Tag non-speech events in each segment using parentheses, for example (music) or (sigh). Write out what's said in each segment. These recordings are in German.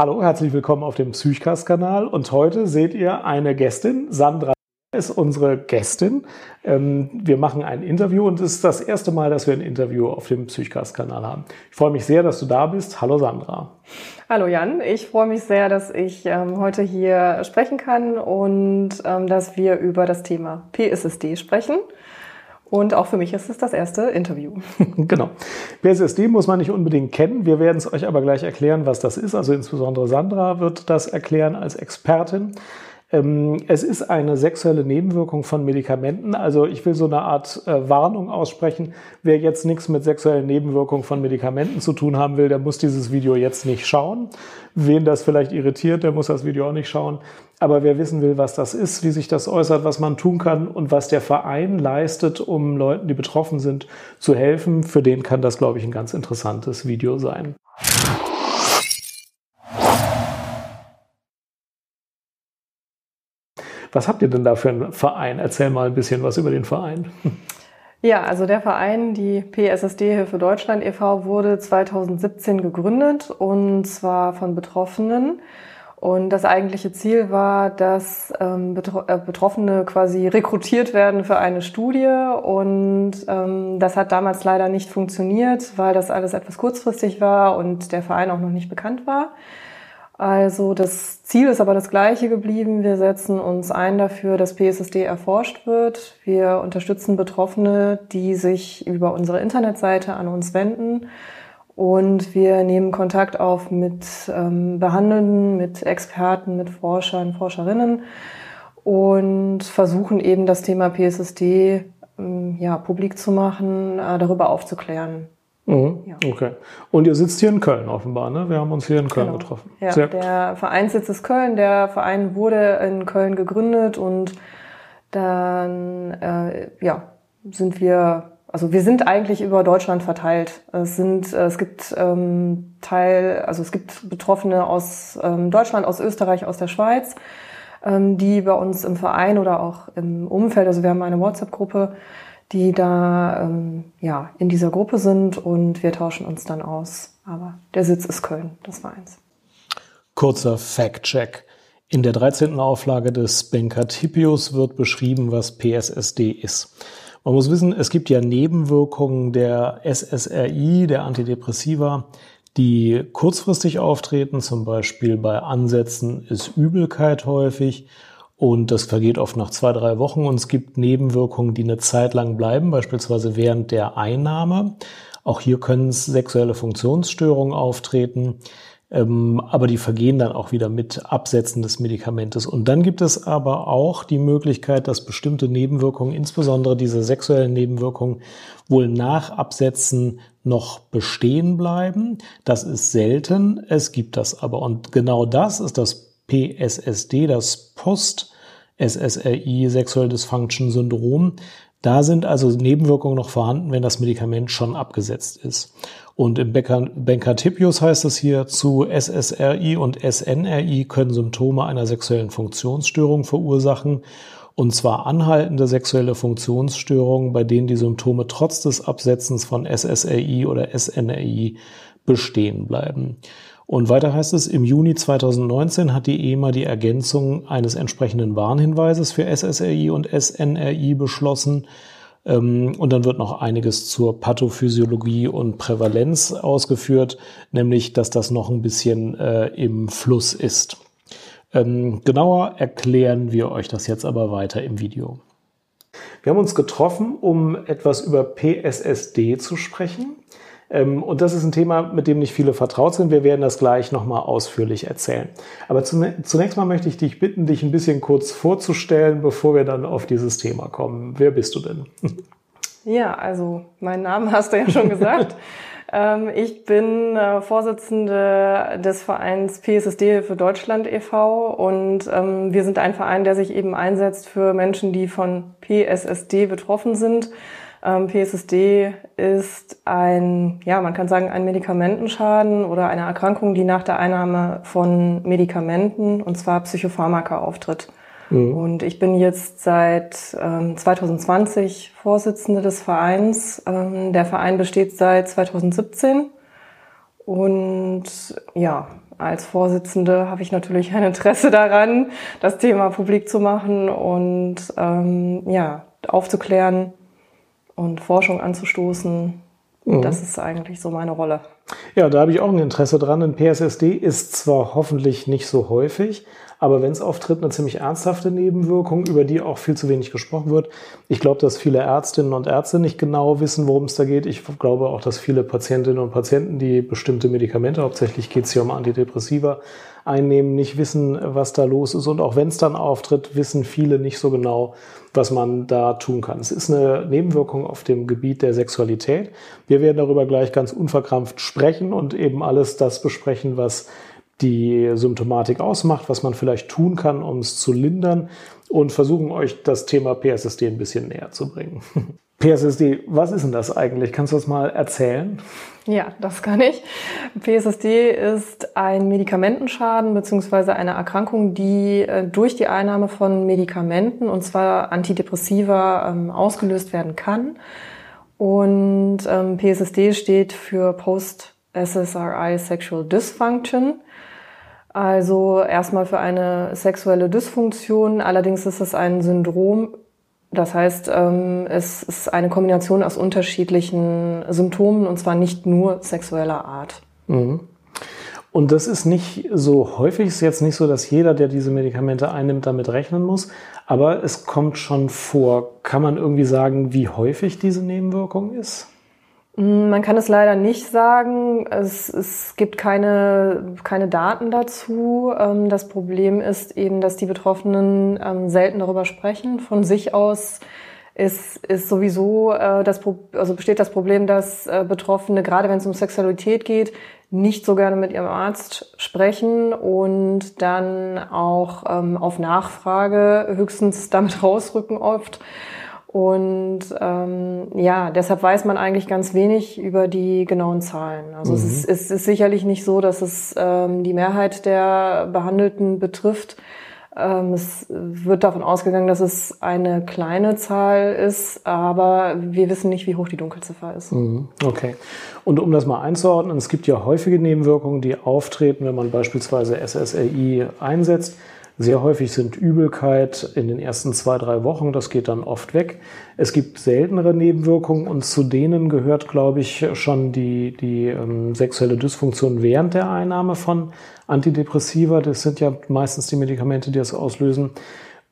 Hallo, herzlich willkommen auf dem Psychcast-Kanal und heute seht ihr eine Gästin, Sandra ist unsere Gästin. Ähm, wir machen ein Interview und es ist das erste Mal, dass wir ein Interview auf dem Psychcast-Kanal haben. Ich freue mich sehr, dass du da bist. Hallo Sandra. Hallo Jan, ich freue mich sehr, dass ich ähm, heute hier sprechen kann und ähm, dass wir über das Thema PSSD sprechen. Und auch für mich ist es das erste Interview. (laughs) genau. PSSD muss man nicht unbedingt kennen. Wir werden es euch aber gleich erklären, was das ist. Also insbesondere Sandra wird das erklären als Expertin. Ähm, es ist eine sexuelle Nebenwirkung von Medikamenten. Also ich will so eine Art äh, Warnung aussprechen. Wer jetzt nichts mit sexuellen Nebenwirkungen von Medikamenten zu tun haben will, der muss dieses Video jetzt nicht schauen. Wen das vielleicht irritiert, der muss das Video auch nicht schauen. Aber wer wissen will, was das ist, wie sich das äußert, was man tun kann und was der Verein leistet, um Leuten, die betroffen sind, zu helfen, für den kann das, glaube ich, ein ganz interessantes Video sein. Was habt ihr denn da für einen Verein? Erzähl mal ein bisschen was über den Verein. Ja, also der Verein, die PSSD Hilfe Deutschland e.V., wurde 2017 gegründet und zwar von Betroffenen. Und das eigentliche Ziel war, dass ähm, Betro äh, Betroffene quasi rekrutiert werden für eine Studie. Und ähm, das hat damals leider nicht funktioniert, weil das alles etwas kurzfristig war und der Verein auch noch nicht bekannt war. Also das Ziel ist aber das gleiche geblieben. Wir setzen uns ein dafür, dass PSSD erforscht wird. Wir unterstützen Betroffene, die sich über unsere Internetseite an uns wenden. Und wir nehmen Kontakt auf mit ähm, Behandelnden, mit Experten, mit Forschern, Forscherinnen und versuchen eben das Thema PSSD ähm, ja, publik zu machen, äh, darüber aufzuklären. Mhm. Ja. Okay. Und ihr sitzt hier in Köln offenbar, ne? Wir haben uns hier in Köln genau. getroffen. Ja, Sehr der Vereinssitz ist Köln. Der Verein wurde in Köln gegründet und dann äh, ja, sind wir, also wir sind eigentlich über Deutschland verteilt. Es sind, es gibt ähm, Teil, also es gibt Betroffene aus ähm, Deutschland, aus Österreich, aus der Schweiz, ähm, die bei uns im Verein oder auch im Umfeld, also wir haben eine WhatsApp-Gruppe, die da ähm, ja, in dieser Gruppe sind und wir tauschen uns dann aus. Aber der Sitz ist Köln, das war eins. Kurzer Fact-Check. In der 13. Auflage des Benkatipius wird beschrieben, was PSSD ist. Man muss wissen, es gibt ja Nebenwirkungen der SSRI, der Antidepressiva, die kurzfristig auftreten. Zum Beispiel bei Ansätzen ist Übelkeit häufig und das vergeht oft nach zwei, drei Wochen und es gibt Nebenwirkungen, die eine Zeit lang bleiben, beispielsweise während der Einnahme. Auch hier können sexuelle Funktionsstörungen auftreten, ähm, aber die vergehen dann auch wieder mit Absetzen des Medikamentes. Und dann gibt es aber auch die Möglichkeit, dass bestimmte Nebenwirkungen, insbesondere diese sexuellen Nebenwirkungen, wohl nach Absetzen noch bestehen bleiben. Das ist selten, es gibt das aber. Und genau das ist das PSSD, das Post-SSRI Sexual Dysfunction Syndrom. Da sind also Nebenwirkungen noch vorhanden, wenn das Medikament schon abgesetzt ist. Und im Benkatipius heißt es hier, zu SSRI und SNRI können Symptome einer sexuellen Funktionsstörung verursachen. Und zwar anhaltende sexuelle Funktionsstörungen, bei denen die Symptome trotz des Absetzens von SSRI oder SNRI bestehen bleiben. Und weiter heißt es, im Juni 2019 hat die EMA die Ergänzung eines entsprechenden Warnhinweises für SSRI und SNRI beschlossen. Ähm, und dann wird noch einiges zur Pathophysiologie und Prävalenz ausgeführt, nämlich, dass das noch ein bisschen äh, im Fluss ist. Ähm, genauer erklären wir euch das jetzt aber weiter im Video. Wir haben uns getroffen, um etwas über PSSD zu sprechen. Ähm, und das ist ein Thema, mit dem nicht viele vertraut sind. Wir werden das gleich nochmal ausführlich erzählen. Aber zunächst mal möchte ich dich bitten, dich ein bisschen kurz vorzustellen, bevor wir dann auf dieses Thema kommen. Wer bist du denn? (laughs) Ja, also meinen Namen hast du ja schon gesagt. (laughs) Ähm, ich bin äh, Vorsitzende des Vereins PSSD für Deutschland e.V. und ähm, wir sind ein Verein, der sich eben einsetzt für Menschen, die von PSSD betroffen sind. Ähm, PSSD ist ein, ja, man kann sagen, ein Medikamentenschaden oder eine Erkrankung, die nach der Einnahme von Medikamenten, und zwar Psychopharmaka, auftritt. Mhm. Und ich bin jetzt seit ähm, 2020 Vorsitzende des Vereins. Ähm, der Verein besteht seit 2017. Und ja, als Vorsitzende habe ich natürlich ein Interesse daran, das Thema publik zu machen und ähm, ja, aufzuklären und Forschung anzustoßen. Mhm. Das ist eigentlich so meine Rolle. Ja, da habe ich auch ein Interesse dran. Ein PSSD ist zwar hoffentlich nicht so häufig, aber wenn es auftritt, eine ziemlich ernsthafte Nebenwirkung, über die auch viel zu wenig gesprochen wird. Ich glaube, dass viele Ärztinnen und Ärzte nicht genau wissen, worum es da geht. Ich glaube auch, dass viele Patientinnen und Patienten, die bestimmte Medikamente, hauptsächlich geht es hier um Antidepressiva, einnehmen, nicht wissen, was da los ist. Und auch wenn es dann auftritt, wissen viele nicht so genau, was man da tun kann. Es ist eine Nebenwirkung auf dem Gebiet der Sexualität. Wir werden darüber gleich ganz unverkrampft sprechen und eben alles das besprechen, was die Symptomatik ausmacht, was man vielleicht tun kann, um es zu lindern und versuchen euch das Thema PSSD ein bisschen näher zu bringen. (laughs) PSSD, was ist denn das eigentlich? Kannst du das mal erzählen? Ja, das kann ich. PSSD ist ein Medikamentenschaden bzw. eine Erkrankung, die äh, durch die Einnahme von Medikamenten, und zwar Antidepressiva, ähm, ausgelöst werden kann. Und ähm, PSSD steht für Post-SSRI Sexual Dysfunction. Also erstmal für eine sexuelle Dysfunktion. Allerdings ist es ein Syndrom. Das heißt, ähm, es ist eine Kombination aus unterschiedlichen Symptomen und zwar nicht nur sexueller Art. Mhm. Und das ist nicht so häufig, es ist jetzt nicht so, dass jeder, der diese Medikamente einnimmt, damit rechnen muss, aber es kommt schon vor. Kann man irgendwie sagen, wie häufig diese Nebenwirkung ist? Mm, man kann es leider nicht sagen. Es, es gibt keine, keine Daten dazu. Ähm, das Problem ist eben, dass die Betroffenen ähm, selten darüber sprechen. Von sich aus ist, ist sowieso äh, das, also besteht das Problem, dass äh, Betroffene, gerade wenn es um Sexualität geht, nicht so gerne mit ihrem Arzt sprechen und dann auch ähm, auf Nachfrage höchstens damit (laughs) rausrücken oft. Und ähm, ja, deshalb weiß man eigentlich ganz wenig über die genauen Zahlen. Also mhm. es, ist, es ist sicherlich nicht so, dass es ähm, die Mehrheit der Behandelten betrifft. Ähm, es wird davon ausgegangen, dass es eine kleine Zahl ist, aber wir wissen nicht, wie hoch die Dunkelziffer ist. Mhm. Okay. Und um das mal einzuordnen, es gibt ja häufige Nebenwirkungen, die auftreten, wenn man beispielsweise SSRI einsetzt. Sehr häufig sind Übelkeit in den ersten zwei, drei Wochen, das geht dann oft weg. Es gibt seltenere Nebenwirkungen und zu denen gehört, glaube ich, schon die, die ähm, sexuelle Dysfunktion während der Einnahme von Antidepressiva. Das sind ja meistens die Medikamente, die das auslösen.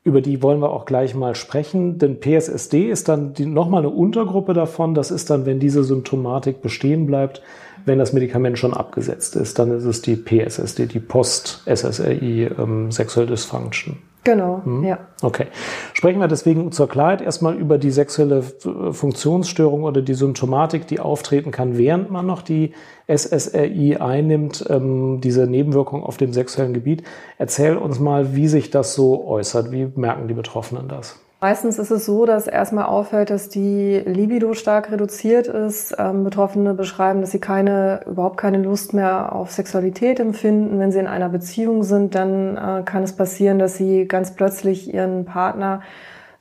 Über die wollen wir auch gleich mal sprechen, denn PSSD ist dann nochmal eine Untergruppe davon. Das ist dann, wenn diese Symptomatik bestehen bleibt, wenn das Medikament schon abgesetzt ist, dann ist es die PSSD, die Post-SSRI ähm, Sexual Dysfunction. Genau, hm? ja. Okay. Sprechen wir deswegen zur Klarheit erstmal über die sexuelle äh, Funktionsstörung oder die Symptomatik, die auftreten kann, während man noch die SSRI einnimmt, ähm, diese Nebenwirkung auf dem sexuellen Gebiet. Erzähl uns mal, wie sich das so äußert. Wie merken die Betroffenen das? Meistens ist es so, dass erstmal auffällt, dass die Libido stark reduziert ist. Ähm, Betroffene beschreiben, dass sie keine, überhaupt keine Lust mehr auf Sexualität empfinden. Wenn sie in einer Beziehung sind, dann äh, kann es passieren, dass sie ganz plötzlich ihren Partner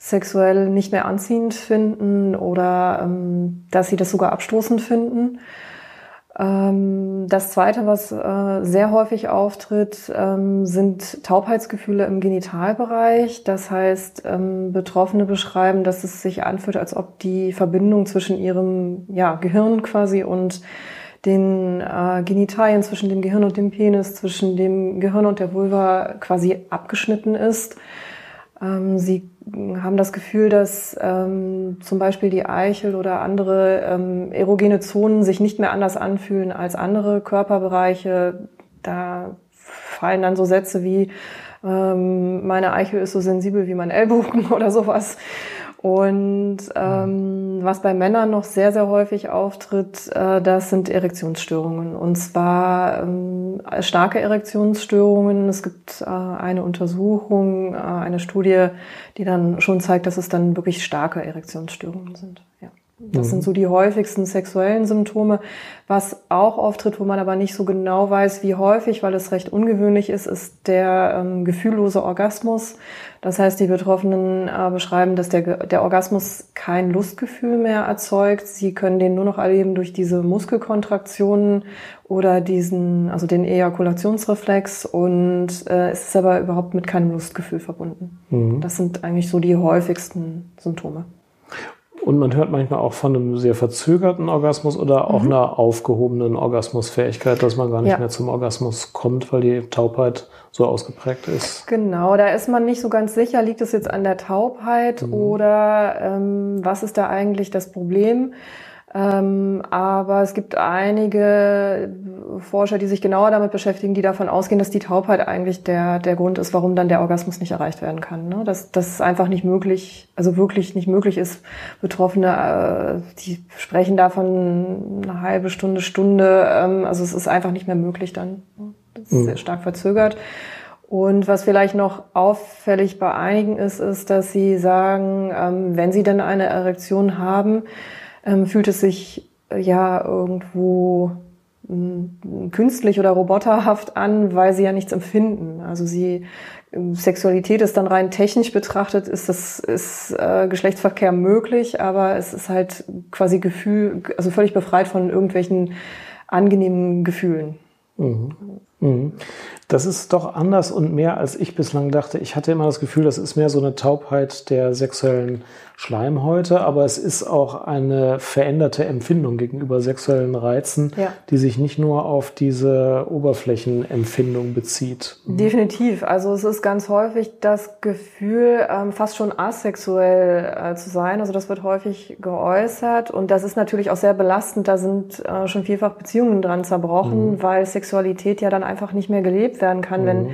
sexuell nicht mehr anziehend finden oder ähm, dass sie das sogar abstoßend finden. Ähm, das Zweite, was äh, sehr häufig auftritt, ähm, sind Taubheitsgefühle im Genitalbereich. Das heißt, ähm, Betroffene beschreiben, dass es sich anfühlt, als ob die Verbindung zwischen ihrem ja, Gehirn quasi und den äh, Genitalien, zwischen dem Gehirn und dem Penis, zwischen dem Gehirn und der Vulva quasi abgeschnitten ist. Sie haben das Gefühl, dass ähm, zum Beispiel die Eichel oder andere ähm, erogene Zonen sich nicht mehr anders anfühlen als andere Körperbereiche. Da fallen dann so Sätze wie, ähm, meine Eichel ist so sensibel wie mein Ellbogen (laughs) oder sowas. Und ähm, was bei Männern noch sehr, sehr häufig auftritt, äh, das sind Erektionsstörungen. Und zwar ähm, starke Erektionsstörungen. Es gibt äh, eine Untersuchung, äh, eine Studie, die dann schon zeigt, dass es dann wirklich starke Erektionsstörungen sind. Das mhm. sind so die häufigsten sexuellen Symptome. Was auch auftritt, wo man aber nicht so genau weiß, wie häufig, weil es recht ungewöhnlich ist, ist der ähm, gefühllose Orgasmus. Das heißt, die Betroffenen äh, beschreiben, dass der, der Orgasmus kein Lustgefühl mehr erzeugt. Sie können den nur noch erleben durch diese Muskelkontraktionen oder diesen, also den Ejakulationsreflex und äh, es ist aber überhaupt mit keinem Lustgefühl verbunden. Mhm. Das sind eigentlich so die häufigsten Symptome. Und man hört manchmal auch von einem sehr verzögerten Orgasmus oder auch mhm. einer aufgehobenen Orgasmusfähigkeit, dass man gar nicht ja. mehr zum Orgasmus kommt, weil die Taubheit so ausgeprägt ist. Genau, da ist man nicht so ganz sicher, liegt es jetzt an der Taubheit mhm. oder ähm, was ist da eigentlich das Problem? Ähm, aber es gibt einige Forscher, die sich genauer damit beschäftigen, die davon ausgehen, dass die Taubheit eigentlich der, der Grund ist, warum dann der Orgasmus nicht erreicht werden kann. Ne? Dass das einfach nicht möglich, also wirklich nicht möglich ist. Betroffene, äh, die sprechen davon eine halbe Stunde, Stunde. Ähm, also es ist einfach nicht mehr möglich dann. Ne? Das ist mhm. sehr stark verzögert. Und was vielleicht noch auffällig bei einigen ist, ist, dass sie sagen, ähm, wenn sie dann eine Erektion haben, ähm, fühlt es sich äh, ja irgendwo mm, künstlich oder roboterhaft an, weil sie ja nichts empfinden. Also sie ähm, Sexualität ist dann rein technisch betrachtet, ist das ist äh, Geschlechtsverkehr möglich, aber es ist halt quasi Gefühl, also völlig befreit von irgendwelchen angenehmen Gefühlen. Mhm. Mhm. Das ist doch anders und mehr, als ich bislang dachte. Ich hatte immer das Gefühl, das ist mehr so eine Taubheit der sexuellen Schleimhäute, aber es ist auch eine veränderte Empfindung gegenüber sexuellen Reizen, ja. die sich nicht nur auf diese Oberflächenempfindung bezieht. Mhm. Definitiv. Also es ist ganz häufig das Gefühl, ähm, fast schon asexuell äh, zu sein. Also das wird häufig geäußert und das ist natürlich auch sehr belastend. Da sind äh, schon vielfach Beziehungen dran zerbrochen, mhm. weil Sexualität ja dann einfach nicht mehr gelebt werden kann, mhm. wenn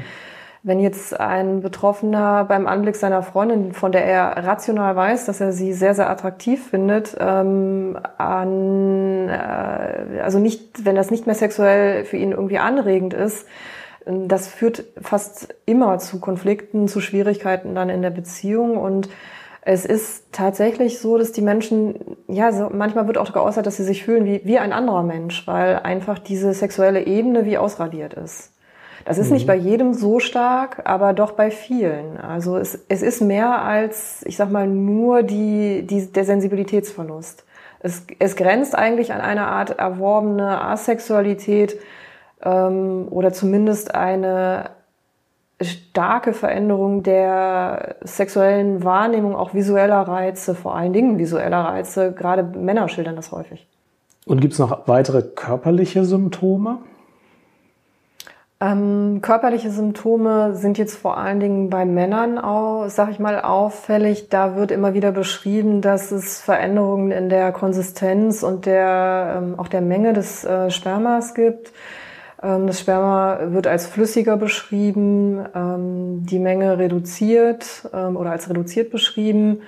wenn jetzt ein Betroffener beim Anblick seiner Freundin, von der er rational weiß, dass er sie sehr, sehr attraktiv findet, ähm, an, äh, also nicht, wenn das nicht mehr sexuell für ihn irgendwie anregend ist, das führt fast immer zu Konflikten, zu Schwierigkeiten dann in der Beziehung und es ist tatsächlich so, dass die Menschen, ja, so, manchmal wird auch geäußert, dass sie sich fühlen wie, wie ein anderer Mensch, weil einfach diese sexuelle Ebene wie ausradiert ist. Das ist mhm. nicht bei jedem so stark, aber doch bei vielen. Also es, es ist mehr als, ich sag mal, nur die, die, der Sensibilitätsverlust. Es, es grenzt eigentlich an eine Art erworbene Asexualität ähm, oder zumindest eine starke Veränderung der sexuellen Wahrnehmung, auch visueller Reize, vor allen Dingen visueller Reize. Gerade Männer schildern das häufig. Und gibt es noch weitere körperliche Symptome? Ähm, körperliche Symptome sind jetzt vor allen Dingen bei Männern auch, sag ich mal, auffällig. Da wird immer wieder beschrieben, dass es Veränderungen in der Konsistenz und der, ähm, auch der Menge des äh, Spermas gibt. Ähm, das Sperma wird als flüssiger beschrieben, ähm, die Menge reduziert ähm, oder als reduziert beschrieben.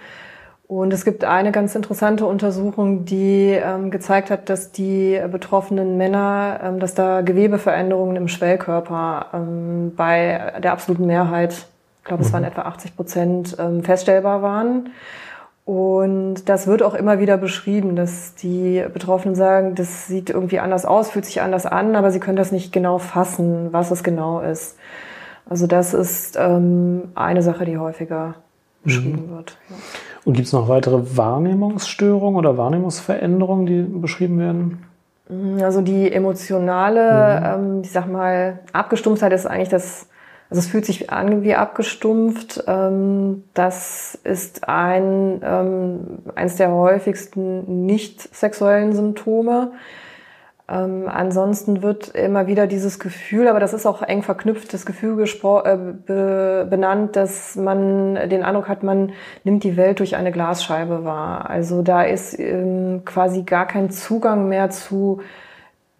Und es gibt eine ganz interessante Untersuchung, die ähm, gezeigt hat, dass die betroffenen Männer, ähm, dass da Gewebeveränderungen im Schwellkörper ähm, bei der absoluten Mehrheit, ich glaube es waren mhm. etwa 80 Prozent, ähm, feststellbar waren. Und das wird auch immer wieder beschrieben, dass die Betroffenen sagen, das sieht irgendwie anders aus, fühlt sich anders an, aber sie können das nicht genau fassen, was es genau ist. Also das ist ähm, eine Sache, die häufiger beschrieben mhm. wird. Ja. Und gibt es noch weitere Wahrnehmungsstörungen oder Wahrnehmungsveränderungen, die beschrieben werden? Mhm, also die emotionale, mhm. ähm, ich sag mal, Abgestumpftheit ist eigentlich das, also es fühlt sich an wie abgestumpft. Ähm, das ist ein, ähm, eines der häufigsten nicht sexuellen Symptome. Ähm, ansonsten wird immer wieder dieses Gefühl, aber das ist auch eng verknüpft, das Gefühl äh, be benannt, dass man den Eindruck hat, man nimmt die Welt durch eine Glasscheibe wahr. Also da ist ähm, quasi gar kein Zugang mehr zu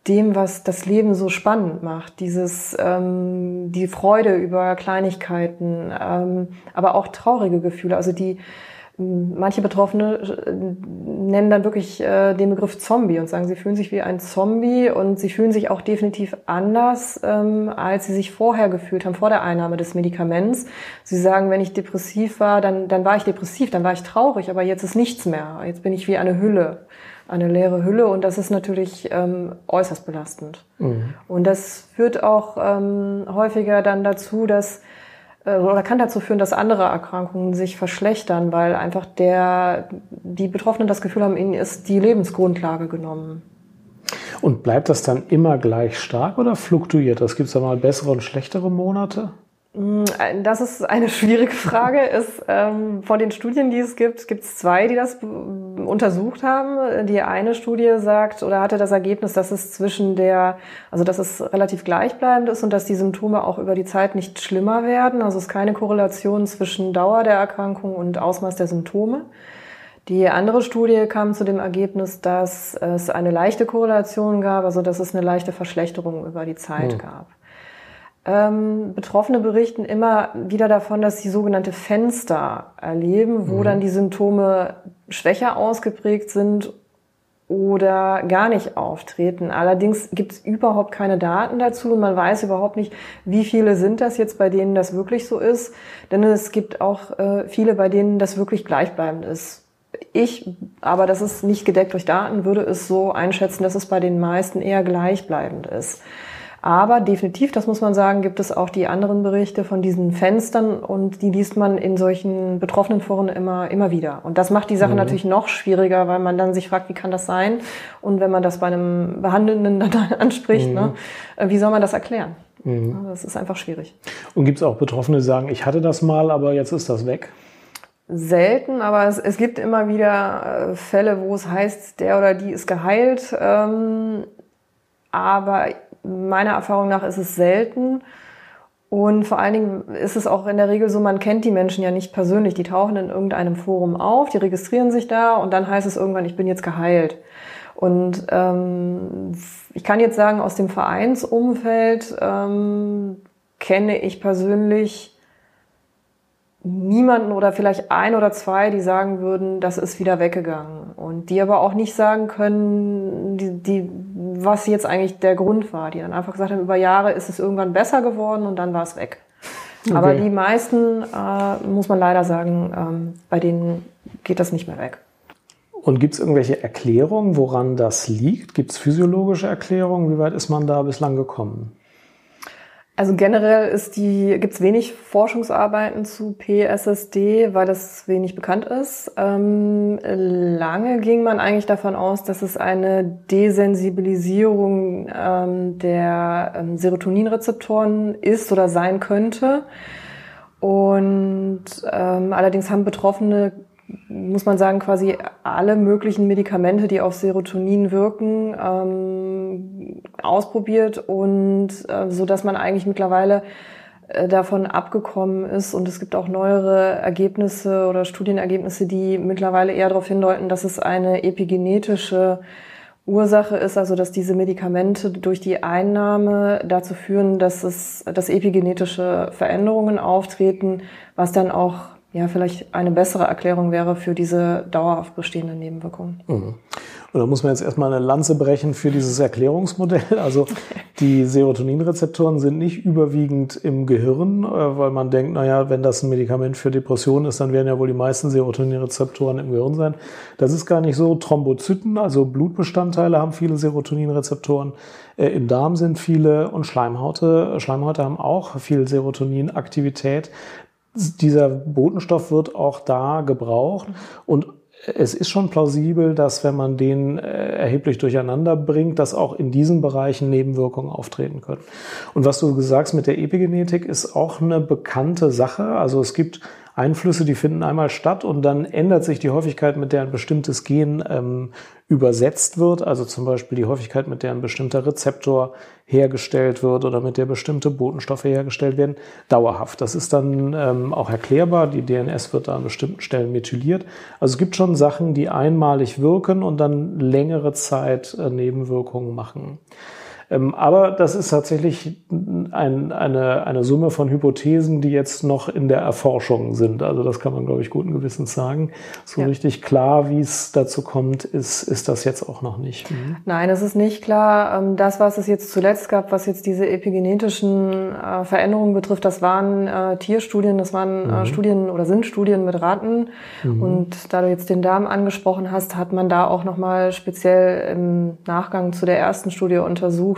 dem, was das Leben so spannend macht. Dieses, ähm, die Freude über Kleinigkeiten, ähm, aber auch traurige Gefühle. Also die, Manche Betroffene äh, nennen dann wirklich äh, den Begriff Zombie und sagen, sie fühlen sich wie ein Zombie und sie fühlen sich auch definitiv anders, ähm, als sie sich vorher gefühlt haben, vor der Einnahme des Medikaments. Sie sagen, wenn ich depressiv war, dann, dann war ich depressiv, dann war ich traurig, aber jetzt ist nichts mehr. Jetzt bin ich wie eine Hülle, eine leere Hülle und das ist natürlich ähm, äußerst belastend. Mhm. Und das führt auch ähm, häufiger dann dazu, dass oder kann dazu führen, dass andere Erkrankungen sich verschlechtern, weil einfach der, die Betroffenen das Gefühl haben, ihnen ist die Lebensgrundlage genommen. Und bleibt das dann immer gleich stark oder fluktuiert das? Gibt es da mal bessere und schlechtere Monate? Mm, das ist eine (laughs) schwierige Frage. Ist, ähm, von den Studien, die es gibt, gibt es zwei, die das untersucht haben. Die eine Studie sagt oder hatte das Ergebnis, dass es zwischen der, also dass es relativ gleichbleibend ist und dass die Symptome auch über die Zeit nicht schlimmer werden. Also es ist keine Korrelation zwischen Dauer der Erkrankung und Ausmaß der Symptome. Die andere Studie kam zu dem Ergebnis, dass es eine leichte Korrelation gab, also dass es eine leichte Verschlechterung über die Zeit mhm. gab. Ähm, Betroffene berichten immer wieder davon, dass sie sogenannte Fenster erleben, wo mhm. dann die Symptome schwächer ausgeprägt sind oder gar nicht auftreten. Allerdings gibt es überhaupt keine Daten dazu und man weiß überhaupt nicht, wie viele sind das jetzt, bei denen das wirklich so ist. Denn es gibt auch äh, viele, bei denen das wirklich gleichbleibend ist. Ich, aber das ist nicht gedeckt durch Daten, würde es so einschätzen, dass es bei den meisten eher gleichbleibend ist. Aber definitiv, das muss man sagen, gibt es auch die anderen Berichte von diesen Fenstern und die liest man in solchen betroffenen Foren immer, immer wieder. Und das macht die Sache mhm. natürlich noch schwieriger, weil man dann sich fragt, wie kann das sein? Und wenn man das bei einem Behandelnden (laughs) dann anspricht, ne, mhm. ne, wie soll man das erklären? Mhm. Das ist einfach schwierig. Und gibt es auch Betroffene, die sagen, ich hatte das mal, aber jetzt ist das weg? selten, aber es, es gibt immer wieder äh, Fälle, wo es heißt, der oder die ist geheilt. Ähm, aber meiner Erfahrung nach ist es selten. Und vor allen Dingen ist es auch in der Regel so, man kennt die Menschen ja nicht persönlich. Die tauchen in irgendeinem Forum auf, die registrieren sich da und dann heißt es irgendwann, ich bin jetzt geheilt. Und ähm, ich kann jetzt sagen, aus dem Vereinsumfeld ähm, kenne ich persönlich niemanden oder vielleicht ein oder zwei, die sagen würden, das ist wieder weggegangen. Und die aber auch nicht sagen können, die, die, was jetzt eigentlich der Grund war. Die dann einfach gesagt haben, über Jahre ist es irgendwann besser geworden und dann war es weg. Okay. Aber die meisten, äh, muss man leider sagen, ähm, bei denen geht das nicht mehr weg. Und gibt es irgendwelche Erklärungen, woran das liegt? Gibt es physiologische Erklärungen? Wie weit ist man da bislang gekommen? Also generell ist die, gibt's wenig Forschungsarbeiten zu PSSD, weil das wenig bekannt ist. Ähm, lange ging man eigentlich davon aus, dass es eine Desensibilisierung ähm, der ähm, Serotoninrezeptoren ist oder sein könnte. Und ähm, allerdings haben Betroffene muss man sagen, quasi alle möglichen Medikamente, die auf Serotonin wirken, ähm, ausprobiert und äh, so, dass man eigentlich mittlerweile äh, davon abgekommen ist. Und es gibt auch neuere Ergebnisse oder Studienergebnisse, die mittlerweile eher darauf hindeuten, dass es eine epigenetische Ursache ist, also dass diese Medikamente durch die Einnahme dazu führen, dass es, dass epigenetische Veränderungen auftreten, was dann auch ja vielleicht eine bessere Erklärung wäre für diese dauerhaft bestehenden Nebenwirkungen. Mhm. Und da muss man jetzt erstmal eine Lanze brechen für dieses Erklärungsmodell. (laughs) Also die Serotoninrezeptoren sind nicht überwiegend im Gehirn, äh, weil man denkt, naja, wenn das ein Medikament für Depressionen ist, dann werden ja wohl die meisten Serotoninrezeptoren im Gehirn sein. Das ist gar nicht so. Thrombozyten, also Blutbestandteile, haben viele Serotoninrezeptoren. Äh, Im Darm sind viele und Schleimhaute, Schleimhäute haben auch viel Serotoninaktivität dieser Botenstoff wird auch da gebraucht und es ist schon plausibel, dass wenn man den äh, erheblich durcheinander bringt, dass auch in diesen Bereichen Nebenwirkungen auftreten können. Und was du gesagt hast mit der Epigenetik ist auch eine bekannte Sache. Also es gibt Einflüsse, die finden einmal statt und dann ändert sich die Häufigkeit, mit der ein bestimmtes Gen ähm, übersetzt wird. Also zum Beispiel die Häufigkeit, mit der ein bestimmter Rezeptor hergestellt wird oder mit der bestimmte Botenstoffe hergestellt werden, dauerhaft. Das ist dann ähm, auch erklärbar. Die DNS wird da an bestimmten Stellen methyliert. Also es gibt schon Sachen, die einmalig wirken und dann längere Zeit äh, Nebenwirkungen machen. Ähm, aber das ist tatsächlich ein, eine, eine Summe von Hypothesen, die jetzt noch in der Erforschung sind. Also das kann man, glaube ich, guten Gewissens sagen. So ja. richtig klar, wie es dazu kommt, ist, ist das jetzt auch noch nicht. Mhm. Nein, es ist nicht klar. Ähm, das, was es jetzt zuletzt gab, was jetzt diese epigenetischen äh, Veränderungen betrifft, das waren äh, Tierstudien, das waren äh, mhm. Studien oder sind Studien mit Ratten. Mhm. Und da du jetzt den Darm angesprochen hast, hat man da auch nochmal speziell im Nachgang zu der ersten Studie untersucht,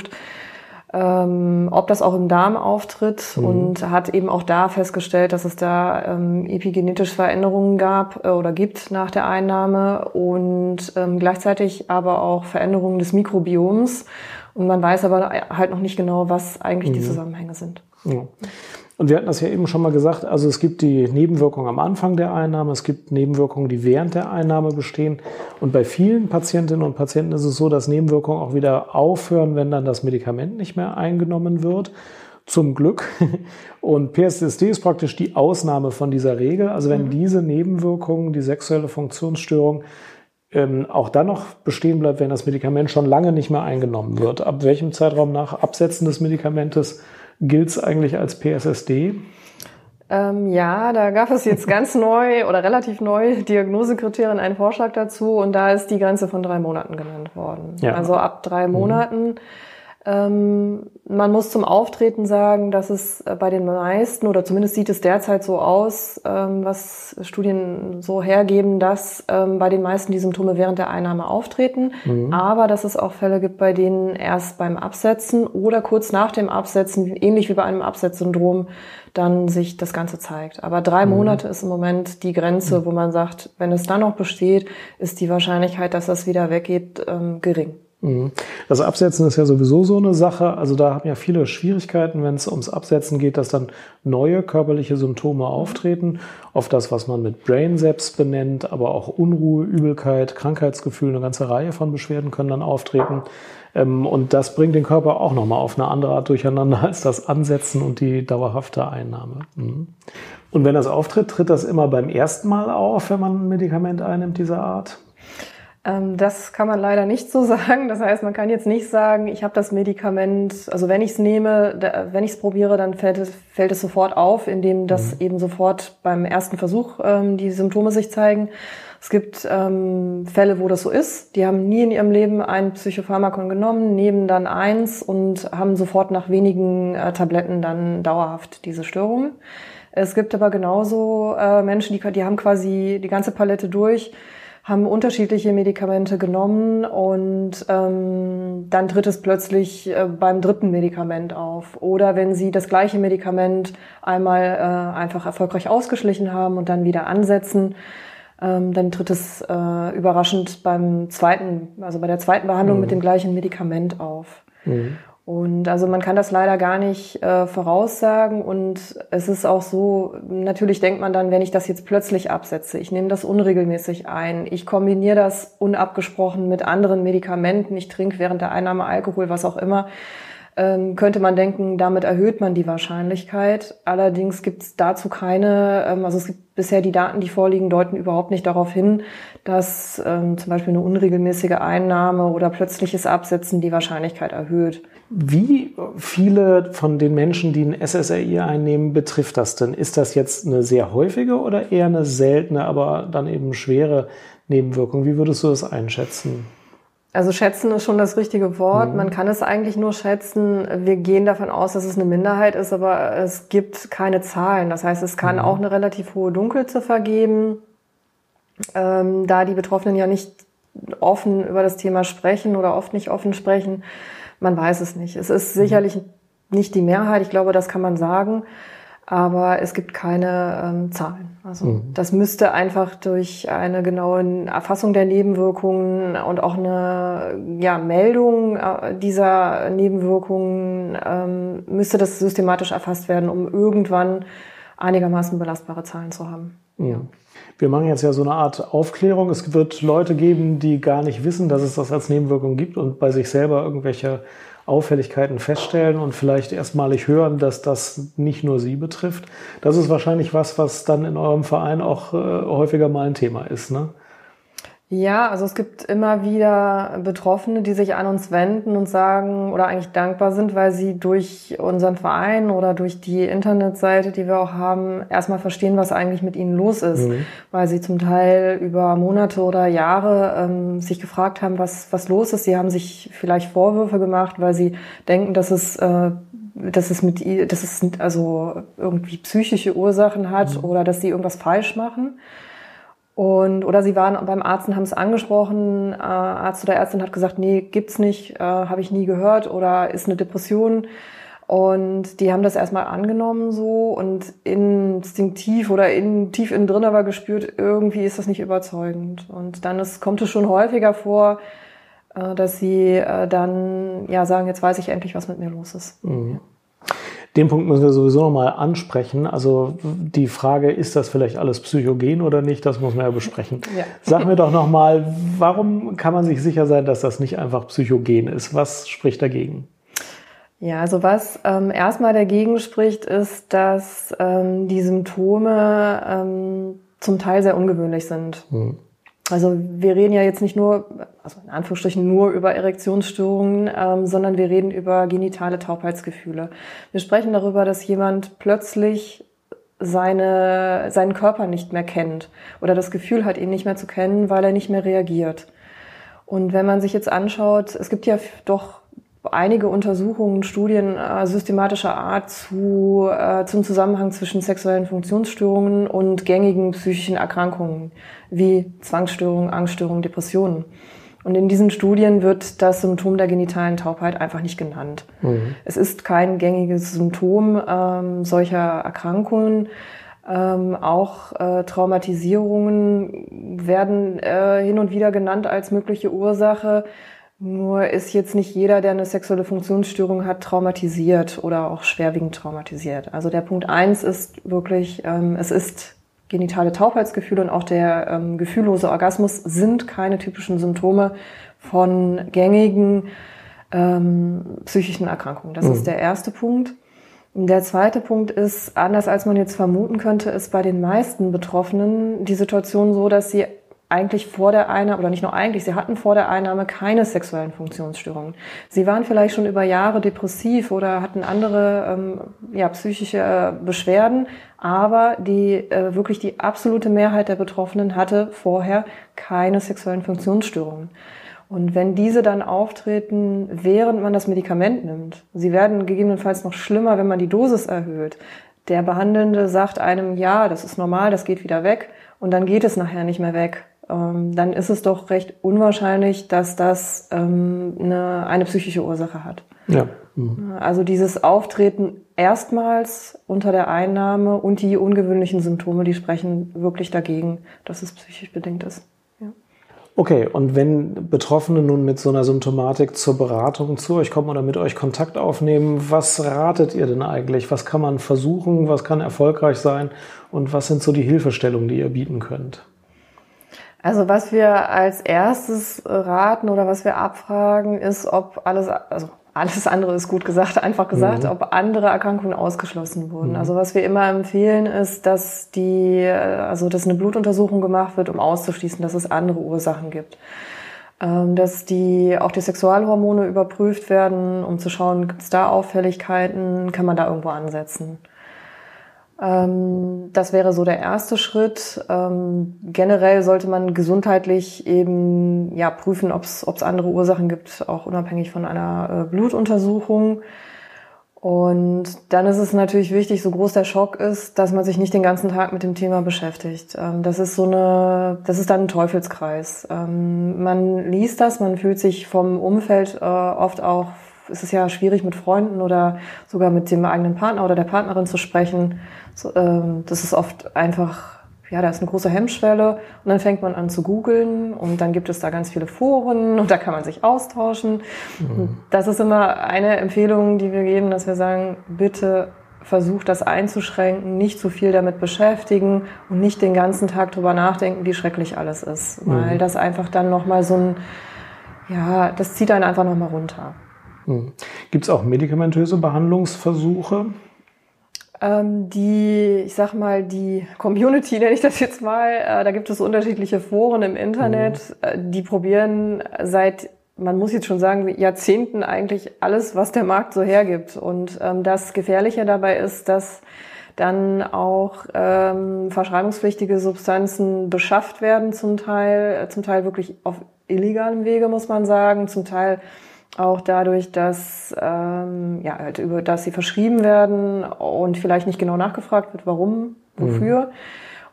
ähm, ob das auch im Darm auftritt mhm. und hat eben auch da festgestellt, dass es da ähm, epigenetische Veränderungen gab äh, oder gibt nach der Einnahme und ähm, gleichzeitig aber auch Veränderungen des Mikrobioms. Und man weiß aber halt noch nicht genau, was eigentlich mhm. die Zusammenhänge sind. Ja. Und wir hatten das ja eben schon mal gesagt, also es gibt die Nebenwirkungen am Anfang der Einnahme, es gibt Nebenwirkungen, die während der Einnahme bestehen. Und bei vielen Patientinnen und Patienten ist es so, dass Nebenwirkungen auch wieder aufhören, wenn dann das Medikament nicht mehr eingenommen wird. Zum Glück. (laughs) Und PSSD ist praktisch die Ausnahme von dieser Regel. Also wenn mhm. diese Nebenwirkungen, die sexuelle Funktionsstörung, ähm, auch dann noch bestehen bleibt, wenn das Medikament schon lange nicht mehr eingenommen wird. Ab welchem Zeitraum nach Absetzen des Medikamentes gilt es eigentlich als PSSD? Ähm, ja, da gab es jetzt (laughs) ganz neu oder relativ neu Diagnosekriterien, einen Vorschlag dazu und da ist die Grenze von drei Monaten genannt worden. Ja. Also ab drei mhm. Monaten. Mhm. Ähm, man muss zum Auftreten sagen, dass es äh, bei den meisten oder zumindest sieht es derzeit so aus, ähm, was Studien so hergeben, dass ähm, bei den meisten die Symptome während der Einnahme auftreten, mhm. aber dass es auch Fälle gibt, bei denen erst beim Absetzen oder kurz nach dem Absetzen, ähnlich wie bei einem Absetzsyndrom, dann sich das Ganze zeigt. Aber drei mhm. Monate ist im Moment die Grenze, mhm. wo man sagt, wenn es dann noch besteht, ist die Wahrscheinlichkeit, dass das wieder weggeht, gering. Mhm. Das Absetzen ist ja sowieso so eine Sache. Also da haben ja viele Schwierigkeiten, wenn es ums Absetzen geht, dass dann neue körperliche Symptome auftreten. Oft das, was man mit Brain Zaps benennt, aber auch Unruhe, Übelkeit, Krankheitsgefühl, eine ganze Reihe von Beschwerden können dann auftreten. Ähm, und das bringt den Körper auch nochmal auf eine andere Art durcheinander als das Ansetzen und die dauerhafte Einnahme. Mhm. Und wenn das auftritt, tritt das immer beim ersten Mal auf, wenn man ein Medikament einnimmt dieser Art? Ähm, das kann man leider nicht so (laughs) sagen. Das heißt, man kann jetzt nicht sagen, ich habe das Medikament, also wenn ich es nehme, wenn ich es probiere, dann fällt es, fällt es sofort auf, indem das mhm. eben sofort beim ersten Versuch ähm, die Symptome sich zeigen. Es gibt ähm, Fälle, wo das so ist. Die haben nie in ihrem Leben ein Psychopharmakon genommen, nehmen dann eins und haben sofort nach wenigen äh, Tabletten dann dauerhaft diese Störung. Es gibt aber genauso äh, Menschen, die, die haben quasi die ganze Palette durch haben unterschiedliche Medikamente genommen und ähm, dann tritt es plötzlich äh, beim dritten Medikament auf. Oder wenn sie das gleiche Medikament einmal äh, einfach erfolgreich ausgeschlichen haben und dann wieder ansetzen, ähm, dann tritt es äh, überraschend beim zweiten, also bei der zweiten Behandlung mhm. mit dem gleichen Medikament auf. Mhm. Und also man kann das leider gar nicht äh, voraussagen. Und es ist auch so, natürlich denkt man dann, wenn ich das jetzt plötzlich absetze, ich nehme das unregelmäßig ein, ich kombiniere das unabgesprochen mit anderen Medikamenten, ich trinke während der Einnahme Alkohol, was auch immer, könnte man denken, damit erhöht man die Wahrscheinlichkeit. Allerdings gibt es dazu keine, ähm, also es gibt bisher die Daten, die vorliegen, deuten überhaupt nicht darauf hin, dass ähm, zum Beispiel eine unregelmäßige Einnahme oder plötzliches Absetzen die Wahrscheinlichkeit erhöht. Wie viele von den Menschen, die ein SSRI einnehmen, betrifft das denn? Ist das jetzt eine sehr häufige oder eher eine seltene, aber dann eben schwere Nebenwirkung? Wie würdest du das einschätzen? Also schätzen ist schon das richtige Wort. Mhm. Man kann es eigentlich nur schätzen. Wir gehen davon aus, dass es eine Minderheit ist, aber es gibt keine Zahlen. Das heißt, es kann mhm. auch eine relativ hohe Dunkelziffer geben, ähm, da die Betroffenen ja nicht offen über das Thema sprechen oder oft nicht offen sprechen man weiß es nicht. Es ist sicherlich nicht die Mehrheit, ich glaube, das kann man sagen, aber es gibt keine ähm, Zahlen. Also mhm. das müsste einfach durch eine genaue Erfassung der Nebenwirkungen und auch eine ja, Meldung äh, dieser Nebenwirkungen ähm, müsste das systematisch erfasst werden, um irgendwann einigermaßen belastbare Zahlen zu haben. Ja. Wir machen jetzt ja so eine Art Aufklärung. Es wird Leute geben, die gar nicht wissen, dass es das als Nebenwirkung gibt und bei sich selber irgendwelche Auffälligkeiten feststellen und vielleicht erstmalig hören, dass das nicht nur sie betrifft. Das ist wahrscheinlich was, was dann in eurem Verein auch äh, häufiger mal ein Thema ist, ne? Ja, also es gibt immer wieder Betroffene, die sich an uns wenden und sagen oder eigentlich dankbar sind, weil sie durch unseren Verein oder durch die Internetseite, die wir auch haben, erstmal verstehen, was eigentlich mit ihnen los ist, mhm. weil sie zum Teil über Monate oder Jahre ähm, sich gefragt haben, was was los ist. Sie haben sich vielleicht Vorwürfe gemacht, weil sie denken, dass es äh, dass es mit dass es also irgendwie psychische Ursachen hat mhm. oder dass sie irgendwas falsch machen. Und, oder sie waren beim Arzt und haben es angesprochen. Äh, Arzt oder Ärztin hat gesagt, nee, gibt's nicht, äh, habe ich nie gehört oder ist eine Depression. Und die haben das erstmal angenommen so und instinktiv oder in, tief innen drin aber gespürt, irgendwie ist das nicht überzeugend. Und dann ist, kommt es schon häufiger vor, äh, dass sie äh, dann ja sagen, jetzt weiß ich endlich, was mit mir los ist. Mhm. Den Punkt müssen wir sowieso nochmal ansprechen. Also die Frage, ist das vielleicht alles psychogen oder nicht, das muss man ja besprechen. Ja. Sag mir doch nochmal, warum kann man sich sicher sein, dass das nicht einfach psychogen ist? Was spricht dagegen? Ja, also was ähm, erstmal dagegen spricht, ist, dass ähm, die Symptome ähm, zum Teil sehr ungewöhnlich sind. Hm. Also wir reden ja jetzt nicht nur, also in Anführungsstrichen nur über Erektionsstörungen, ähm, sondern wir reden über genitale Taubheitsgefühle. Wir sprechen darüber, dass jemand plötzlich seine, seinen Körper nicht mehr kennt oder das Gefühl hat, ihn nicht mehr zu kennen, weil er nicht mehr reagiert. Und wenn man sich jetzt anschaut, es gibt ja doch einige Untersuchungen, Studien äh, systematischer Art zu, äh, zum Zusammenhang zwischen sexuellen Funktionsstörungen und gängigen psychischen Erkrankungen wie Zwangsstörungen, Angststörungen, Depressionen. Und in diesen Studien wird das Symptom der genitalen Taubheit einfach nicht genannt. Mhm. Es ist kein gängiges Symptom ähm, solcher Erkrankungen. Ähm, auch äh, Traumatisierungen werden äh, hin und wieder genannt als mögliche Ursache. Nur ist jetzt nicht jeder, der eine sexuelle Funktionsstörung hat, traumatisiert oder auch schwerwiegend traumatisiert. Also der Punkt eins ist wirklich, ähm, es ist genitale Taubheitsgefühle und auch der ähm, gefühllose Orgasmus sind keine typischen Symptome von gängigen ähm, psychischen Erkrankungen. Das mhm. ist der erste Punkt. Der zweite Punkt ist, anders als man jetzt vermuten könnte, ist bei den meisten Betroffenen die Situation so, dass sie eigentlich vor der Einnahme, oder nicht nur eigentlich, sie hatten vor der Einnahme keine sexuellen Funktionsstörungen. Sie waren vielleicht schon über Jahre depressiv oder hatten andere ähm, ja, psychische äh, Beschwerden, aber die äh, wirklich die absolute Mehrheit der Betroffenen hatte vorher keine sexuellen Funktionsstörungen. Und wenn diese dann auftreten, während man das Medikament nimmt, sie werden gegebenenfalls noch schlimmer, wenn man die Dosis erhöht. Der Behandelnde sagt einem, ja, das ist normal, das geht wieder weg, und dann geht es nachher nicht mehr weg dann ist es doch recht unwahrscheinlich, dass das ähm, eine, eine psychische Ursache hat. Ja. Mhm. Also dieses Auftreten erstmals unter der Einnahme und die ungewöhnlichen Symptome, die sprechen wirklich dagegen, dass es psychisch bedingt ist. Okay, und wenn Betroffene nun mit so einer Symptomatik zur Beratung zu euch kommen oder mit euch Kontakt aufnehmen, was ratet ihr denn eigentlich? Was kann man versuchen? Was kann erfolgreich sein? Und was sind so die Hilfestellungen, die ihr bieten könnt? Also was wir als erstes raten oder was wir abfragen, ist, ob alles, also alles andere ist gut gesagt, (laughs) einfach gesagt, mhm. ob andere Erkrankungen ausgeschlossen wurden. Mhm. Also was wir immer empfehlen, ist, dass die, also dass eine Blutuntersuchung gemacht wird, um auszuschließen, dass es andere Ursachen gibt. Ähm, dass die auch die Sexualhormone überprüft werden, um zu schauen, gibt es da Auffälligkeiten, kann man da irgendwo ansetzen. Ähm, das wäre so der erste Schritt. Ähm, generell sollte man gesundheitlich eben ja prüfen, ob es andere Ursachen gibt, auch unabhängig von einer äh, Blutuntersuchung. Und dann ist es natürlich wichtig, so groß der Schock ist, dass man sich nicht den ganzen Tag mit dem Thema beschäftigt. Ähm, das ist so eine, das ist dann ein Teufelskreis. Man liest das, man fühlt sich vom Umfeld äh, oft auch, es ist ja schwierig mit Freunden oder sogar mit dem eigenen Partner oder der Partnerin zu sprechen so, ähm, das ist oft einfach, ja, da ist eine große Hemmschwelle und dann fängt man an zu googeln und dann gibt es da ganz viele Foren (laughs) und da kann man sich austauschen. Mhm. Das ist immer eine Empfehlung, die wir geben, dass wir sagen, bitte versucht das einzuschränken, nicht zu viel damit beschäftigen und nicht den ganzen Tag drüber nachdenken, wie schrecklich alles ist, mhm. weil das einfach dann nochmal so ein, ja, das zieht einen einfach nochmal runter. Mhm. Gibt es auch medikamentöse Behandlungsversuche? Ähm, die, ich sag mal, die Community nenne ich das jetzt mal, äh, da gibt es unterschiedliche Foren im Internet, mhm. äh, die probieren seit, man muss jetzt schon sagen, Jahrzehnten eigentlich alles, was der Markt so hergibt. Und ähm, das Gefährliche dabei ist, dass dann auch ähm, verschreibungspflichtige Substanzen beschafft werden, zum Teil, äh, zum Teil wirklich auf illegalem Wege, muss man sagen, zum Teil auch dadurch, dass, ähm, ja, halt über, dass sie verschrieben werden und vielleicht nicht genau nachgefragt wird, warum, wofür. Mhm.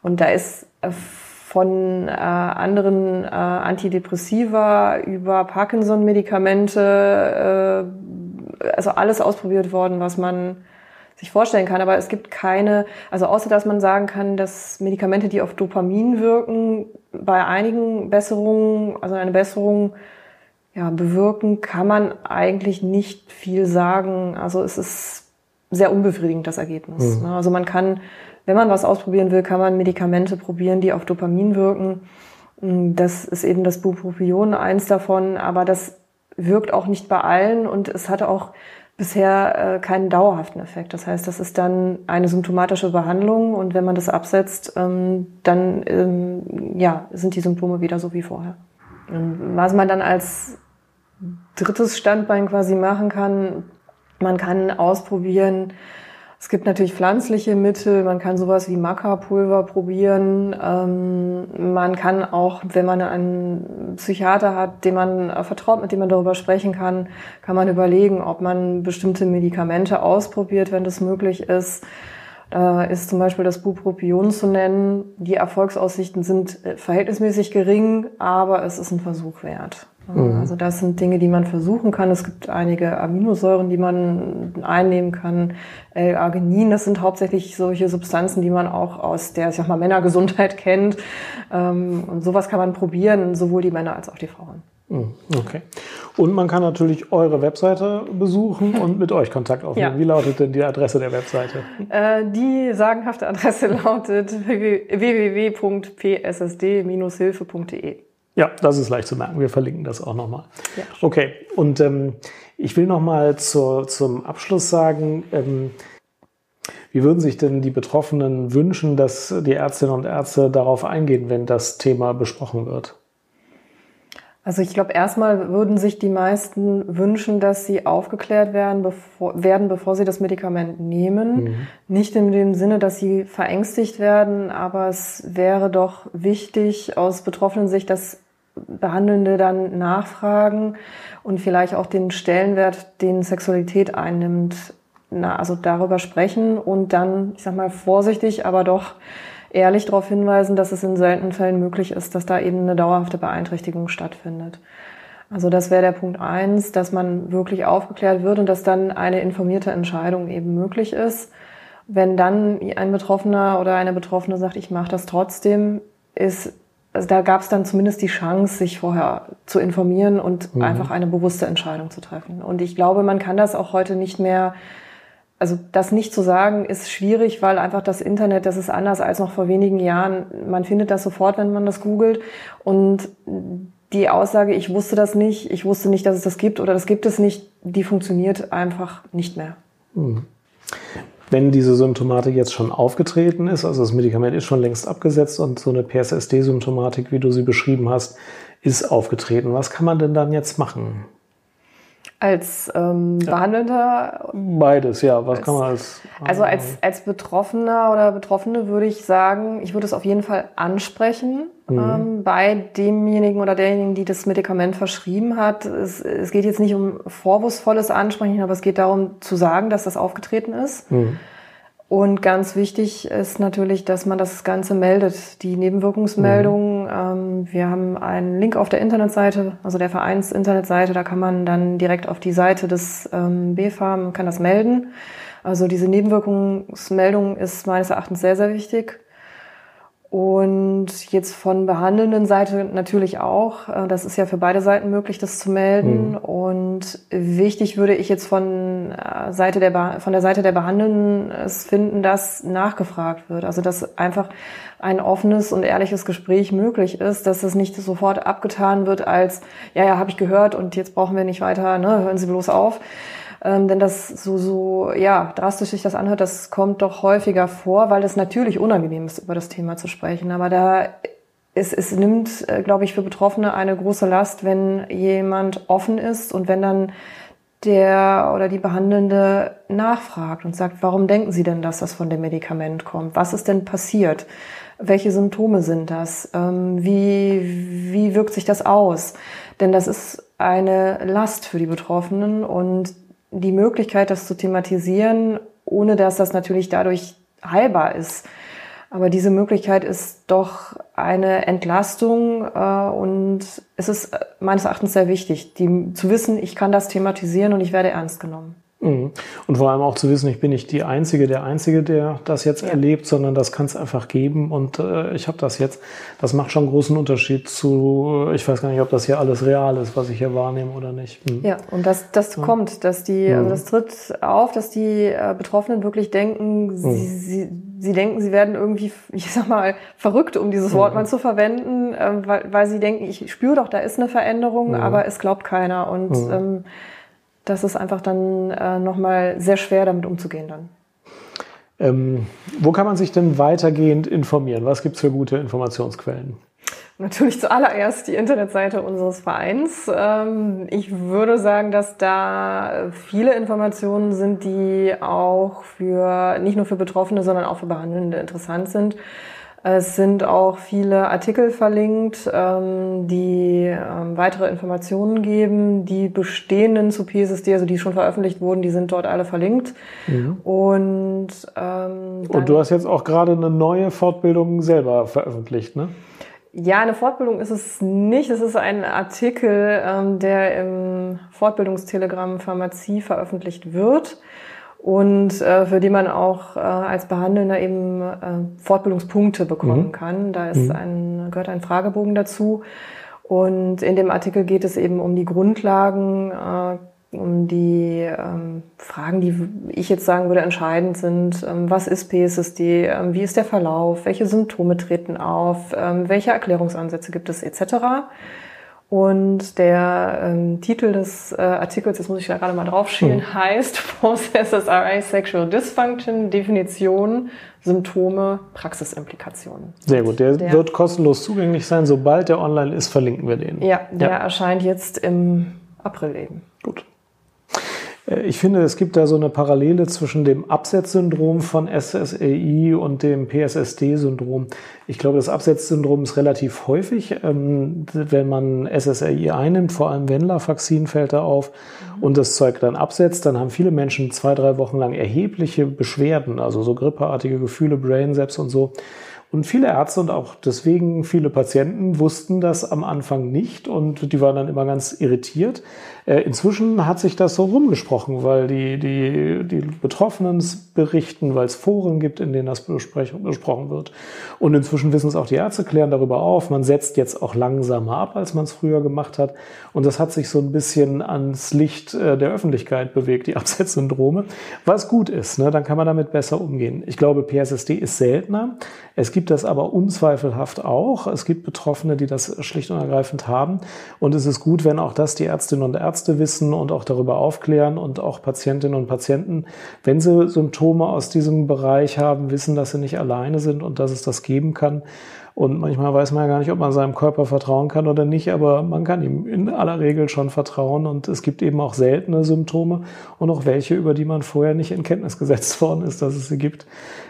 Und da ist äh, von äh, anderen äh, Antidepressiva über Parkinson-Medikamente, äh, also alles ausprobiert worden, was man sich vorstellen kann. Aber es gibt keine, also außer dass man sagen kann, dass Medikamente, die auf Dopamin wirken, bei einigen Besserungen, also eine Besserung ja, bewirken, kann man eigentlich nicht viel sagen. Also es ist sehr unbefriedigend, das Ergebnis. Mhm. Also man kann, wenn man was ausprobieren will, kann man Medikamente probieren, die auf Dopamin wirken. Das ist eben das Bupropion, eins davon, aber das wirkt auch nicht bei allen und es hatte auch bisher äh, keinen dauerhaften Effekt. Das heißt, das ist dann eine symptomatische Behandlung und wenn man das absetzt, ähm, dann ähm, ja, sind die Symptome wieder so wie vorher. Und was man dann als drittes Standbein quasi machen kann. Man kann ausprobieren, es gibt natürlich pflanzliche Mittel, man kann sowas wie Maca-Pulver probieren. Ähm, man kann auch, wenn man einen Psychiater hat, dem man äh, vertraut, mit dem man darüber sprechen kann, kann man überlegen, ob man bestimmte Medikamente ausprobiert, wenn das möglich ist. Da ist zum Beispiel das Bupropion zu nennen. Die Erfolgsaussichten sind äh, verhältnismäßig gering, aber es ist ein Versuch wert. Mhm. Also das sind Dinge, die man versuchen kann. Es gibt einige Aminosäuren, die man einnehmen kann. L-Arginin, das sind hauptsächlich solche Substanzen, die man auch aus der, ich sag mal, Männergesundheit (laughs) kennt. Ähm, und sowas kann man probieren, sowohl die Männer als auch die Frauen. Mhm. Okay. Und man kann natürlich eure Webseite besuchen und mit euch Kontakt (laughs) aufnehmen. Ja. Wie lautet denn die Adresse der Webseite? Äh, die sagenhafte Adresse (laughs) lautet www.pssd-hilfe.de. Ja, das ist leicht zu merken. Wir verlinken das auch nochmal. Ja. Okay, und ähm, ich will nochmal zum Abschluss sagen, ähm, wie würden sich denn die Betroffenen wünschen, dass die Ärztinnen und Ärzte darauf eingehen, wenn das Thema besprochen wird? Also ich glaube, erstmal würden sich die meisten wünschen, dass sie aufgeklärt werden, bevor, werden, bevor sie das Medikament nehmen. Mhm. Nicht in dem Sinne, dass sie verängstigt werden, aber es wäre doch wichtig aus betroffenen Sicht, dass Behandelnde dann nachfragen und vielleicht auch den Stellenwert, den Sexualität einnimmt, na, also darüber sprechen und dann, ich sag mal, vorsichtig, aber doch ehrlich darauf hinweisen, dass es in seltenen Fällen möglich ist, dass da eben eine dauerhafte Beeinträchtigung stattfindet. Also das wäre der Punkt eins, dass man wirklich aufgeklärt wird und dass dann eine informierte Entscheidung eben möglich ist. Wenn dann ein Betroffener oder eine Betroffene sagt, ich mache das trotzdem, ist also da gab es dann zumindest die Chance, sich vorher zu informieren und mhm. einfach eine bewusste Entscheidung zu treffen. Und ich glaube, man kann das auch heute nicht mehr, also das nicht zu sagen, ist schwierig, weil einfach das Internet, das ist anders als noch vor wenigen Jahren. Man findet das sofort, wenn man das googelt. Und die Aussage, ich wusste das nicht, ich wusste nicht, dass es das gibt oder das gibt es nicht, die funktioniert einfach nicht mehr. Mhm wenn diese Symptomatik jetzt schon aufgetreten ist, also das Medikament ist schon längst abgesetzt und so eine PSSD-Symptomatik, wie du sie beschrieben hast, ist aufgetreten. Was kann man denn dann jetzt machen? Als ähm, Behandelnder? Beides, ja. Was als, kann man als. Also als, als Betroffener oder Betroffene würde ich sagen, ich würde es auf jeden Fall ansprechen mhm. ähm, bei demjenigen oder derjenigen, die das Medikament verschrieben hat. Es, es geht jetzt nicht um vorwurfsvolles Ansprechen, aber es geht darum zu sagen, dass das aufgetreten ist. Mhm. Und ganz wichtig ist natürlich, dass man das Ganze meldet, die Nebenwirkungsmeldungen. Mhm. Ähm, wir haben einen Link auf der Internetseite, also der Vereins-Internetseite, da kann man dann direkt auf die Seite des ähm, BFAM, kann das melden. Also diese Nebenwirkungsmeldung ist meines Erachtens sehr, sehr wichtig. Und jetzt von behandelnden Seite natürlich auch. Äh, das ist ja für beide Seiten möglich, das zu melden. Mhm. Und wichtig würde ich jetzt von, äh, Seite der, von der Seite der Behandelnden es finden, dass nachgefragt wird. Also dass einfach ein offenes und ehrliches Gespräch möglich ist, dass es nicht sofort abgetan wird als, ja, ja, habe ich gehört und jetzt brauchen wir nicht weiter, ne, hören Sie bloß auf ähm, denn das so, so, ja, drastisch sich das anhört, das kommt doch häufiger vor, weil es natürlich unangenehm ist, über das Thema zu sprechen. Aber da es, es nimmt, äh, glaube ich, für Betroffene eine große Last, wenn jemand offen ist und wenn dann der oder die Behandelnde nachfragt und sagt, warum denken Sie denn, dass das von dem Medikament kommt? Was ist denn passiert? Welche Symptome sind das? Ähm, wie, wie wirkt sich das aus? Denn das ist eine Last für die Betroffenen und die Möglichkeit, das zu thematisieren, ohne dass das natürlich dadurch heilbar ist. Aber diese Möglichkeit ist doch eine Entlastung äh, und es ist meines Erachtens sehr wichtig, die, zu wissen, ich kann das thematisieren und ich werde ernst genommen. Mhm. Und vor allem auch zu wissen, ich bin nicht die Einzige, der Einzige, der das jetzt erlebt, sondern das kann es einfach geben. Und äh, ich habe das jetzt. Das macht schon einen großen Unterschied zu, ich weiß gar nicht, ob das hier alles real ist, was ich hier wahrnehme oder nicht. Mhm. Ja, und das, das ja. kommt, dass die, also das tritt auf, dass die äh, Betroffenen wirklich denken, sie, mhm. sie, sie denken, sie werden irgendwie, ich sag mal, verrückt, um dieses Wort mal zu verwenden, äh, weil, weil sie denken, ich spüre doch, da ist eine Veränderung, aber es glaubt keiner. Und ähm, das ist einfach dann äh, nochmal sehr schwer, damit umzugehen dann. Ähm, wo kann man sich denn weitergehend informieren? Was gibt es für gute Informationsquellen? Natürlich zuallererst die Internetseite unseres Vereins. Ähm, ich würde sagen, dass da viele Informationen sind, die auch für nicht nur für Betroffene, sondern auch für Behandelnde interessant sind. Es sind auch viele Artikel verlinkt, ähm, die ähm, weitere Informationen geben. Die bestehenden zu PSSD, also die schon veröffentlicht wurden, die sind dort alle verlinkt. Mhm. Und, ähm, Und du hast jetzt auch gerade eine neue Fortbildung selber veröffentlicht, ne? Ja, eine Fortbildung ist es nicht. Es ist ein Artikel, ähm, der im Fortbildungstelegramm Pharmazie veröffentlicht wird und äh, für die man auch äh, als Behandelnder eben äh, Fortbildungspunkte bekommen mhm. kann. Da ist mhm. ein, gehört ein Fragebogen dazu. Und in dem Artikel geht es eben um die Grundlagen, äh, um die ähm, Fragen, die ich jetzt sagen würde entscheidend sind. Ähm, was ist PSSD? Ähm, wie ist der Verlauf? Welche Symptome treten auf? Ähm, welche Erklärungsansätze gibt es etc.? Und der ähm, Titel des äh, Artikels, jetzt muss ich da gerade mal draufschielen, hm. heißt Post-SSRI (laughs) Sexual Dysfunction, Definition, Symptome, Praxisimplikationen. Sehr gut, der, der, wird kostenlos zugänglich sein. Sobald der online ist, verlinken wir den. Ja, der ja. erscheint jetzt im April eben. Gut. Äh, ich finde, es gibt da so eine Parallele zwischen dem Absetzsyndrom von SSAI und dem PSSD-Syndrom. Ich glaube, das Absetzsyndrom ist relativ häufig, ähm, wenn man SSAI einnimmt, vor allem Wendler-Faxin fällt da auf und das Zeug dann absetzt, dann haben viele Menschen zwei, drei Wochen lang erhebliche Beschwerden, also so grippeartige Gefühle, Brain Sepsis und so. Und viele Ärzte und auch deswegen viele Patienten wussten das am Anfang nicht und die waren dann immer ganz irritiert. Äh, inzwischen hat sich das so rumgesprochen, weil die, die, die Betroffenen berichten, weil es Foren gibt, in denen das besprochen wird. Und inzwischen wissen es auch die Ärzte, klären darüber auf. Man setzt jetzt auch langsamer ab, als man es früher gemacht hat. Und das hat sich so ein bisschen ans Licht äh, der Öffentlichkeit bewegt, die Absetzsyndrome, was gut ist. Ne? Dann kann man damit besser umgehen. Ich glaube, PSSD ist seltener. Es gibt das aber unzweifelhaft auch. Es gibt Betroffene, die das schlicht und ergreifend haben. Und es ist gut, wenn auch das die Ärztinnen und Ärzte wissen und auch darüber aufklären und auch Patientinnen und Patienten, wenn sie Symptome aus diesem Bereich haben, wissen, dass sie nicht alleine sind und dass es das geben kann. Und manchmal weiß man ja gar nicht, ob man seinem Körper vertrauen kann oder nicht, aber man kann ihm in aller Regel schon vertrauen. Und es gibt eben auch seltene Symptome und auch welche, über die man vorher nicht in Kenntnis gesetzt (laughs) worden ist, dass es sie gibt.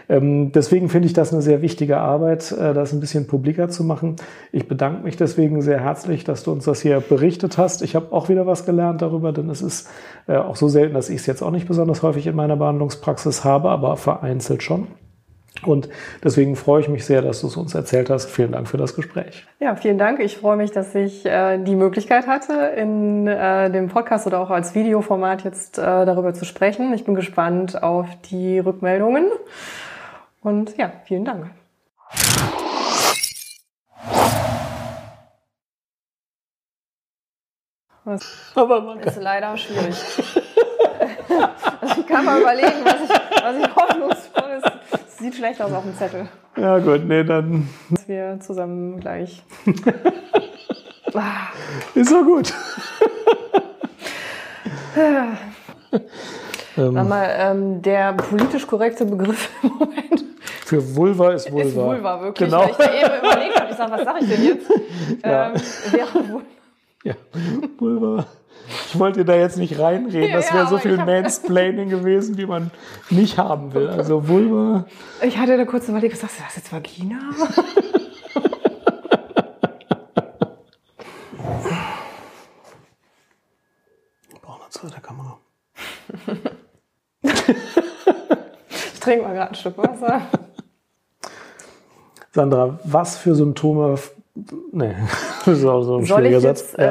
Ähm, deswegen finde ich das eine sehr wichtige Arbeit, äh, das ein bisschen publiker zu machen. Ich bedanke mich deswegen sehr herzlich, dass du uns das hier berichtet hast. Ich habe auch wieder was gelernt darüber, denn es ist äh, auch so selten, dass ich es jetzt auch nicht besonders häufig in meiner Behandlungspraxis habe, aber vereinzelt schon. Und deswegen freue ich mich sehr, dass du es uns erzählt hast. Vielen Dank für das Gespräch. Ja, vielen Dank. Ich freue mich, dass ich äh, die Möglichkeit hatte, in äh, dem Podcast oder auch als Videoformat jetzt äh, darüber zu sprechen. Ich bin gespannt auf die Rückmeldungen. Und ja, vielen Dank. Das Aber man ist leider schwierig. (laughs) ich kann mal überlegen, was ich, was ich (laughs) hoffnungsvolles Sieht schlecht aus auf dem Zettel. Ja gut, nee, dann Dass wir zusammen gleich. (laughs) Ist doch gut. (laughs) Sag mal, ähm, der politisch korrekte Begriff im Moment Für Vulva ist Vulva. ist Vulva, wirklich. Genau. Weil ich da eben überlegt habe, ich sage, was sage ich denn jetzt? (laughs) Ja. Ähm, wäre Vulva. Ja, Vulva. Ich wollte da jetzt nicht reinreden. Das Ja, wäre so aber viel Mansplaining gewesen, wie man nicht haben will. Also Vulva. Ich hatte da kurz überlegt, was sagst du, das ist jetzt Vagina? Ich brauche eine zweite Kamera. Ich trinke mal gerade ein Stück Wasser. Sandra, was für Symptome. Nee, (laughs) das ist auch so ein Soll ich schwieriger jetzt Satz. Ja.